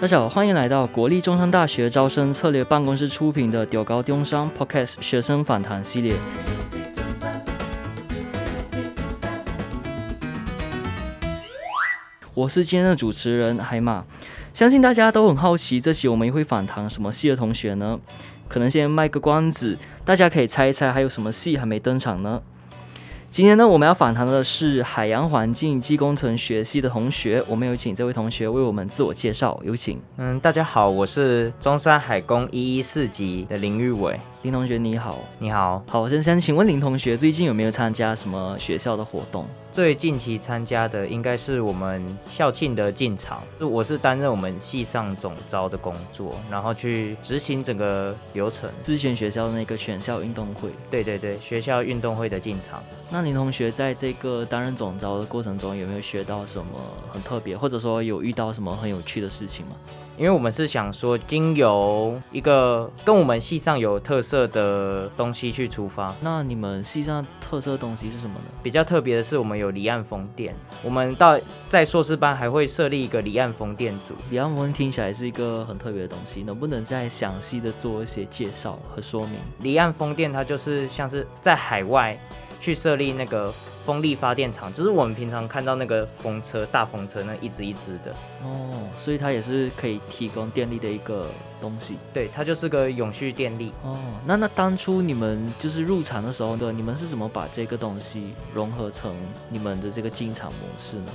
大家好，欢迎来到国立中山大学招生策略办公室出品的《屌高中商 Podcast》学生访谈系列。我是今天的主持人海马，相信大家都很好奇，这期我们会访谈什么系的同学呢？可能先卖个关子，大家可以猜一猜，还有什么系还没登场呢？今天呢，我们要访谈的是海洋环境及工程学系的同学。我们有请这位同学为我们自我介绍，有请。嗯，大家好，我是中山海工一一四级的林玉伟。林同学你好，你好，好，我先想请问林同学最近有没有参加什么学校的活动？最近期参加的应该是我们校庆的进场，我是担任我们系上总招的工作，然后去执行整个流程。之前学校那个选校运动会，对对对，学校运动会的进场。那林同学在这个担任总招的过程中，有没有学到什么很特别，或者说有遇到什么很有趣的事情吗？因为我们是想说，经由一个跟我们系上有特色的东西去出发。那你们系上特色的东西是什么呢？比较特别的是，我们有离岸风电。我们到在硕士班还会设立一个离岸风电组。离岸风电听起来是一个很特别的东西，能不能再详细的做一些介绍和说明？离岸风电它就是像是在海外去设立那个。风力发电厂就是我们平常看到那个风车、大风车那一只一只的哦，所以它也是可以提供电力的一个东西。对，它就是个永续电力哦。那那当初你们就是入场的时候的，你们是怎么把这个东西融合成你们的这个进场模式呢？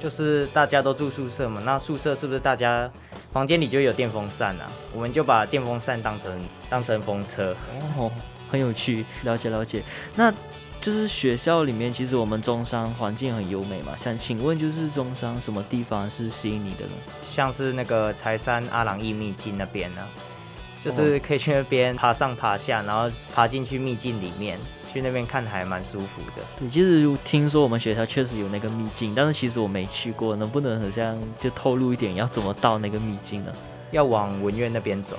就是大家都住宿舍嘛，那宿舍是不是大家房间里就有电风扇啊？我们就把电风扇当成当成风车哦，很有趣，了解了解。那。就是学校里面，其实我们中山环境很优美嘛。想请问，就是中山什么地方是吸引你的呢？像是那个柴山阿朗义秘境那边呢，就是可以去那边爬上爬下，然后爬进去秘境里面，去那边看还蛮舒服的。你，其实听说我们学校确实有那个秘境，但是其实我没去过，能不能好像就透露一点，要怎么到那个秘境呢？要往文苑那边走。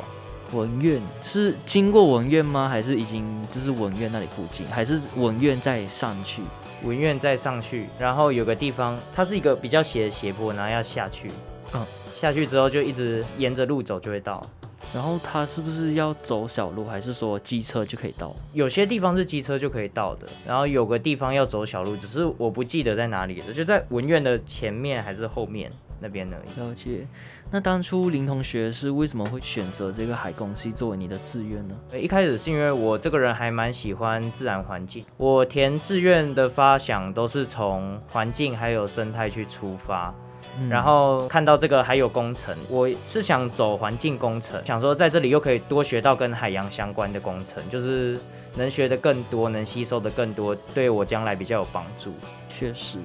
文苑是经过文苑吗？还是已经就是文苑那里附近？还是文苑再上去？文苑再上去，然后有个地方，它是一个比较斜的斜坡，然后要下去。嗯，下去之后就一直沿着路走就会到。然后它是不是要走小路，还是说机车就可以到？有些地方是机车就可以到的，然后有个地方要走小路，只是我不记得在哪里了，就在文苑的前面还是后面？那边而已。了解。那当初林同学是为什么会选择这个海工系作为你的志愿呢？一开始是因为我这个人还蛮喜欢自然环境，我填志愿的发想都是从环境还有生态去出发，嗯、然后看到这个还有工程，我是想走环境工程，想说在这里又可以多学到跟海洋相关的工程，就是能学的更多，能吸收的更多，对我将来比较有帮助。确实。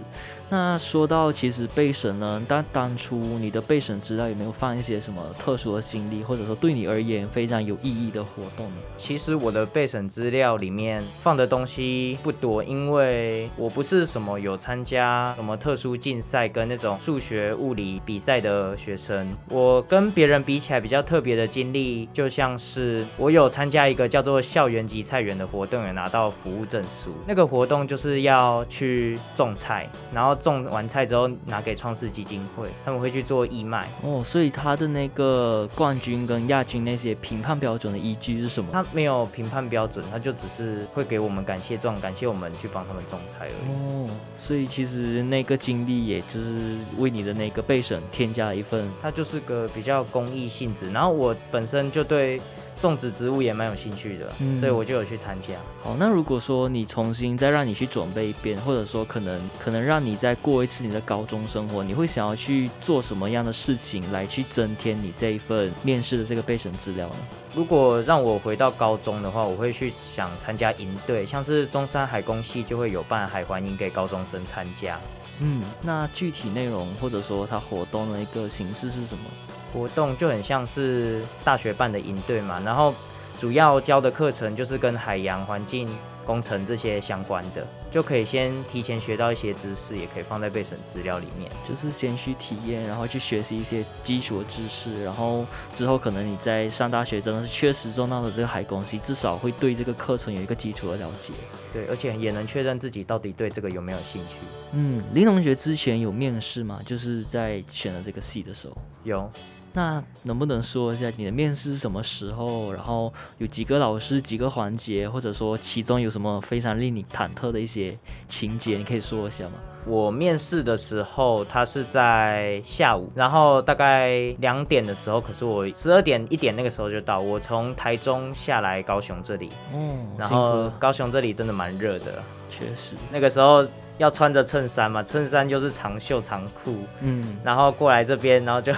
那说到其实备审呢，当当初你的备审资料有没有放一些什么特殊的经历，或者说对你而言非常有意义的活动呢？其实我的备审资料里面放的东西不多，因为我不是什么有参加什么特殊竞赛跟那种数学物理比赛的学生。我跟别人比起来比较特别的经历，就像是我有参加一个叫做校园级菜园的活动，有拿到服务证书。那个活动就是要去种菜，然后。种完菜之后拿给创世基金会，他们会去做义卖哦。所以他的那个冠军跟亚军那些评判标准的依据是什么？他没有评判标准，他就只是会给我们感谢状，感谢我们去帮他们种菜而已。哦，所以其实那个经历也就是为你的那个备审添加了一份，它就是个比较公益性质。然后我本身就对。种植植物也蛮有兴趣的，嗯，所以我就有去参加。好，那如果说你重新再让你去准备一遍，或者说可能可能让你再过一次你的高中生活，你会想要去做什么样的事情来去增添你这一份面试的这个备审资料呢？如果让我回到高中的话，我会去想参加营队，像是中山海工系就会有办海环营给高中生参加。嗯，那具体内容或者说它活动的一个形式是什么？活动就很像是大学办的营队嘛，然后主要教的课程就是跟海洋环境工程这些相关的，就可以先提前学到一些知识，也可以放在备审资料里面。就是先去体验，然后去学习一些基础的知识，然后之后可能你在上大学真的是确实中到了这个海工系，至少会对这个课程有一个基础的了解。对，而且也能确认自己到底对这个有没有兴趣。嗯，林同学之前有面试吗？就是在选了这个系的时候。有。那能不能说一下你的面试是什么时候？然后有几个老师、几个环节，或者说其中有什么非常令你忐忑的一些情节，你可以说一下吗？我面试的时候，他是在下午，然后大概两点的时候，可是我十二点一点那个时候就到。我从台中下来高雄这里，嗯，然后高雄这里真的蛮热的，确实，那个时候要穿着衬衫嘛，衬衫就是长袖长裤，嗯，然后过来这边，然后就。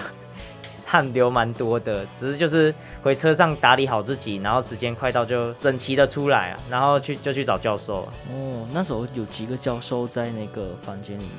汗流蛮多的，只是就是回车上打理好自己，然后时间快到就整齐的出来啊，然后去就去找教授。哦，那时候有几个教授在那个房间里面？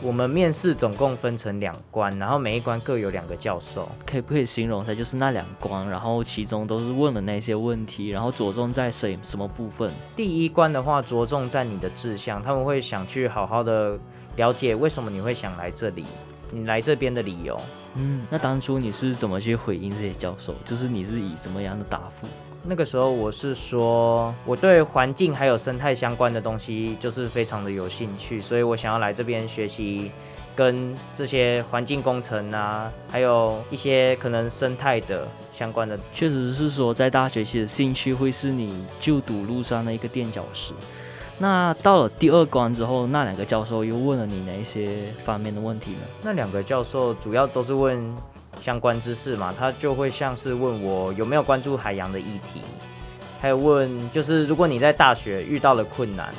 我们面试总共分成两关，然后每一关各有两个教授。可以不可以形容一下，就是那两关，然后其中都是问了那些问题，然后着重在谁什么部分？第一关的话，着重在你的志向，他们会想去好好的了解为什么你会想来这里。你来这边的理由，嗯，那当初你是怎么去回应这些教授？就是你是以什么样的答复？那个时候我是说，我对环境还有生态相关的东西就是非常的有兴趣，所以我想要来这边学习跟这些环境工程啊，还有一些可能生态的相关的。确实是说，在大学期的兴趣会是你就读路上的一个垫脚石。那到了第二关之后，那两个教授又问了你哪一些方面的问题呢？那两个教授主要都是问相关知识嘛，他就会像是问我有没有关注海洋的议题，还有问就是如果你在大学遇到了困难，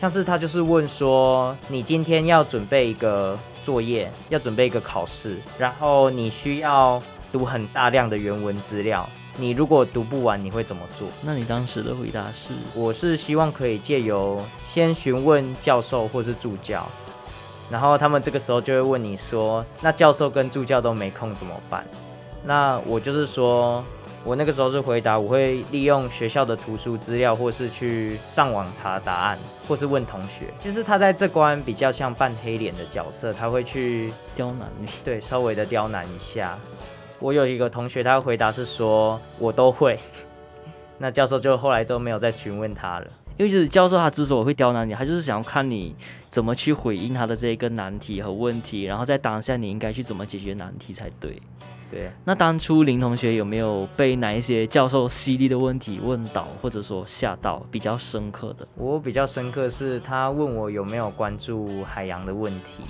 像是他就是问说你今天要准备一个作业，要准备一个考试，然后你需要读很大量的原文资料。你如果读不完，你会怎么做？那你当时的回答是？我是希望可以借由先询问教授或是助教，然后他们这个时候就会问你说，那教授跟助教都没空怎么办？那我就是说，我那个时候是回答，我会利用学校的图书资料，或是去上网查答案，或是问同学。其实他在这关比较像扮黑脸的角色，他会去刁难你，对，稍微的刁难一下。我有一个同学，他回答是说，我都会。那教授就后来都没有再询问他了，因为就是教授他之所以会刁难你，他就是想要看你怎么去回应他的这一个难题和问题，然后在当下你应该去怎么解决难题才对。对。那当初林同学有没有被哪一些教授犀利的问题问倒，或者说吓到比较深刻的？我比较深刻是他问我有没有关注海洋的问题。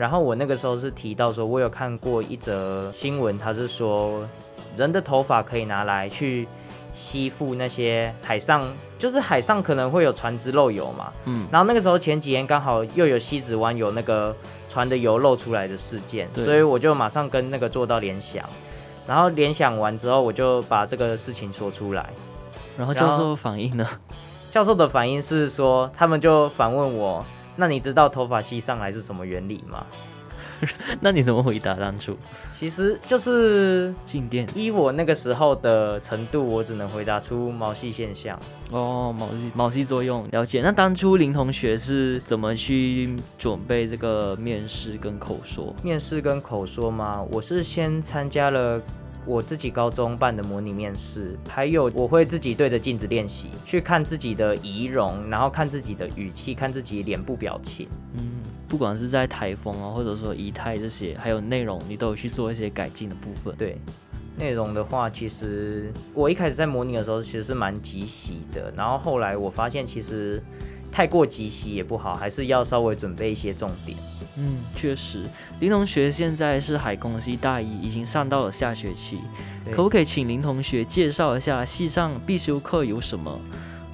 然后我那个时候是提到说，我有看过一则新闻，他是说人的头发可以拿来去吸附那些海上，就是海上可能会有船只漏油嘛，嗯，然后那个时候前几天刚好又有西子湾有那个船的油漏出来的事件，所以我就马上跟那个做到联想，然后联想完之后，我就把这个事情说出来，然后教授反应呢？教授的反应是说，他们就反问我。那你知道头发吸上来是什么原理吗？那你怎么回答当初？其实就是静电。依我那个时候的程度，我只能回答出毛细现象。哦，毛细毛细作用，了解。那当初林同学是怎么去准备这个面试跟口说？面试跟口说吗？我是先参加了。我自己高中办的模拟面试，还有我会自己对着镜子练习，去看自己的仪容，然后看自己的语气，看自己脸部表情。嗯，不管是在台风啊，或者说仪态这些，还有内容，你都有去做一些改进的部分。对，内容的话，其实我一开始在模拟的时候，其实是蛮即席的，然后后来我发现，其实太过即席也不好，还是要稍微准备一些重点。嗯，确实，林同学现在是海工系大一，已经上到了下学期，可不可以请林同学介绍一下系上必修课有什么，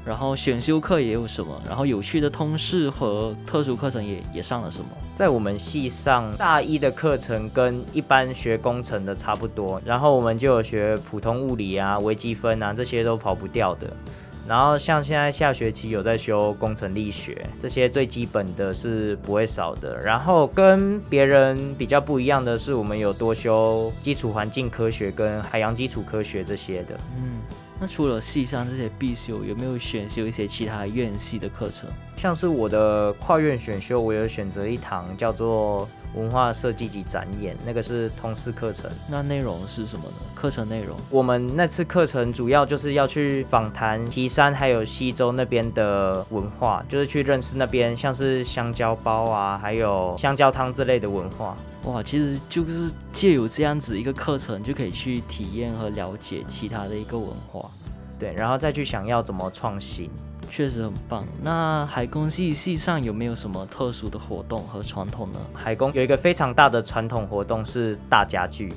然后选修课也有什么，然后有趣的通识和特殊课程也也上了什么？在我们系上，大一的课程跟一般学工程的差不多，然后我们就有学普通物理啊、微积分啊，这些都跑不掉的。然后像现在下学期有在修工程力学，这些最基本的是不会少的。然后跟别人比较不一样的是，我们有多修基础环境科学跟海洋基础科学这些的。嗯，那除了系上这些必修，有没有选修一些其他院系的课程？像是我的跨院选修，我有选择一堂叫做文化设计及展演，那个是通识课程。那内容是什么呢？课程内容，我们那次课程主要就是要去访谈岐山还有西周那边的文化，就是去认识那边像是香蕉包啊，还有香蕉汤之类的文化。哇，其实就是借由这样子一个课程，就可以去体验和了解其他的一个文化。对，然后再去想要怎么创新。确实很棒。那海工系系上有没有什么特殊的活动和传统呢？海工有一个非常大的传统活动是大家聚，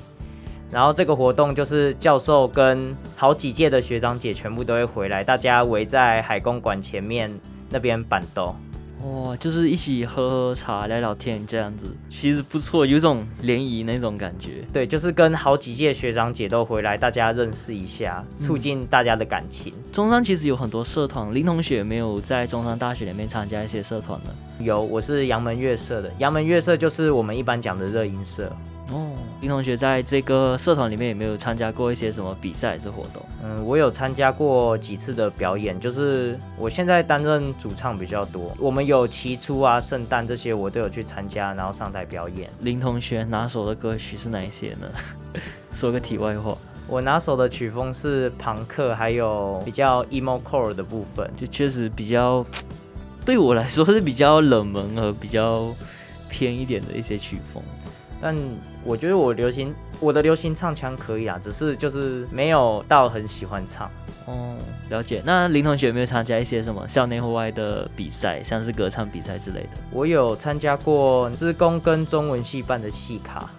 然后这个活动就是教授跟好几届的学长姐全部都会回来，大家围在海工馆前面那边板凳。哇，就是一起喝喝茶、聊聊天这样子，其实不错，有种联谊那种感觉。对，就是跟好几届学长姐都回来，大家认识一下，促进大家的感情。嗯、中山其实有很多社团，林同学有没有在中山大学里面参加一些社团呢？有，我是杨门乐社的，杨门乐社就是我们一般讲的热音社。哦，林同学在这个社团里面有没有参加过一些什么比赛还是活动？嗯，我有参加过几次的表演，就是我现在担任主唱比较多。我们有期初啊、圣诞这些，我都有去参加，然后上台表演。林同学拿手的歌曲是哪一些呢？说个题外话，我拿手的曲风是朋克，还有比较 emo core 的部分，就确实比较对我来说是比较冷门和比较偏一点的一些曲风。但我觉得我流行我的流行唱腔可以啊，只是就是没有到很喜欢唱。哦，了解。那林同学有没有参加一些什么校内户外的比赛，像是歌唱比赛之类的？我有参加过资工跟中文系办的戏卡，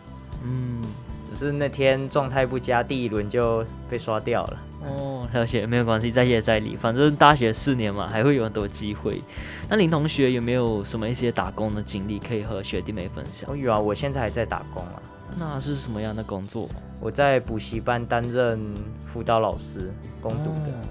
嗯，只是那天状态不佳，第一轮就被刷掉了。哦，了解，没有关系，再接再厉，反正大学四年嘛，还会有很多机会。那林同学有没有什么一些打工的经历可以和学弟妹分享？哦，有啊，我现在还在打工啊。那是什么样的工作？我在补习班担任辅导老师，攻读的。哦，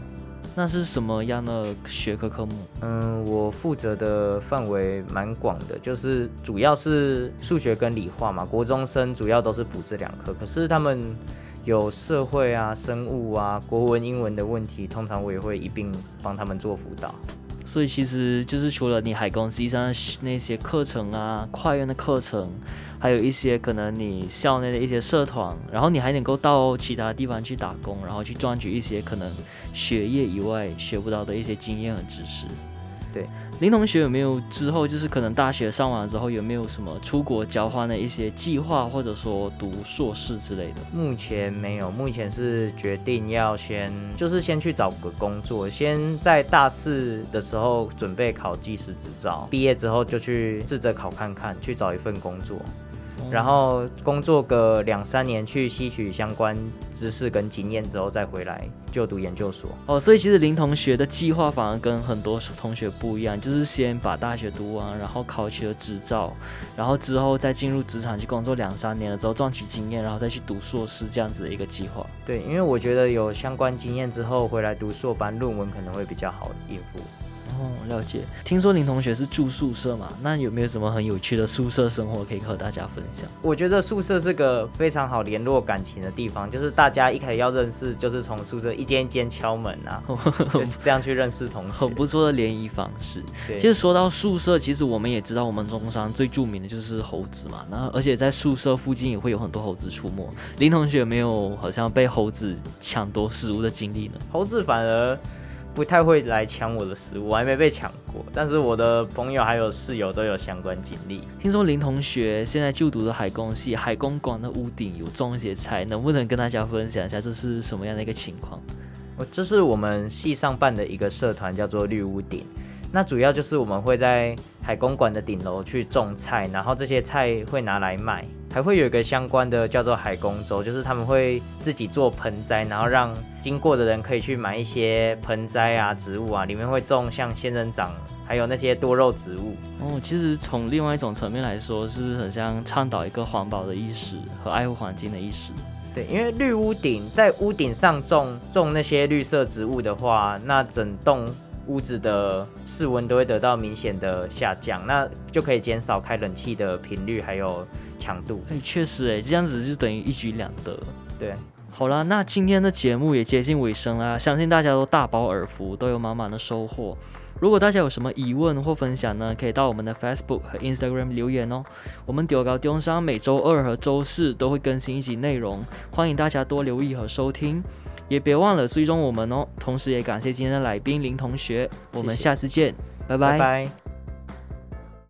那是什么样的学科科目？嗯，我负责的范围蛮广的，就是主要是数学跟理化嘛。国中生主要都是补这两科，可是他们。有社会啊、生物啊、国文、英文的问题，通常我也会一并帮他们做辅导。所以其实就是除了你海工实际上那些课程啊、跨院的课程，还有一些可能你校内的一些社团，然后你还能够到其他地方去打工，然后去赚取一些可能学业以外学不到的一些经验和知识。对。林同学有没有之后就是可能大学上完之后有没有什么出国交换的一些计划，或者说读硕士之类的？目前没有，目前是决定要先就是先去找个工作，先在大四的时候准备考技师执照，毕业之后就去试着考看看，去找一份工作。然后工作个两三年，去吸取相关知识跟经验之后，再回来就读研究所。哦，所以其实林同学的计划反而跟很多同学不一样，就是先把大学读完，然后考取了执照，然后之后再进入职场去工作两三年了之后赚取经验，然后再去读硕士这样子的一个计划。对，因为我觉得有相关经验之后回来读硕班，论文可能会比较好应付。哦，了解。听说林同学是住宿舍嘛？那有没有什么很有趣的宿舍生活可以和大家分享？我觉得宿舍是个非常好联络感情的地方，就是大家一开始要认识，就是从宿舍一间一间敲门啊，就这样去认识同学，很不错的联谊方式。对，其实说到宿舍，其实我们也知道，我们中山最著名的就是猴子嘛。那而且在宿舍附近也会有很多猴子出没。林同学有没有好像被猴子抢夺食物的经历呢？猴子反而。不太会来抢我的食物，我还没被抢过。但是我的朋友还有室友都有相关经历。听说林同学现在就读的海工系，海工馆的屋顶有种一些菜，能不能跟大家分享一下这是什么样的一个情况？我这是我们系上办的一个社团，叫做绿屋顶。那主要就是我们会在海公馆的顶楼去种菜，然后这些菜会拿来卖，还会有一个相关的叫做海工周，就是他们会自己做盆栽，然后让经过的人可以去买一些盆栽啊、植物啊，里面会种像仙人掌，还有那些多肉植物。哦，其实从另外一种层面来说，是很像倡导一个环保的意识和爱护环境的意识。对，因为绿屋顶在屋顶上种种那些绿色植物的话，那整栋。屋子的室温都会得到明显的下降，那就可以减少开冷气的频率还有强度。哎，确实，哎，这样子就等于一举两得。对，好了，那今天的节目也接近尾声啦，相信大家都大饱耳福，都有满满的收获。如果大家有什么疑问或分享呢，可以到我们的 Facebook 和 Instagram 留言哦。我们中猴中山每周二和周四都会更新一集内容，欢迎大家多留意和收听，也别忘了追踪我们哦。同时也感谢今天的来宾林同学，我们下次见，谢谢拜拜。拜拜。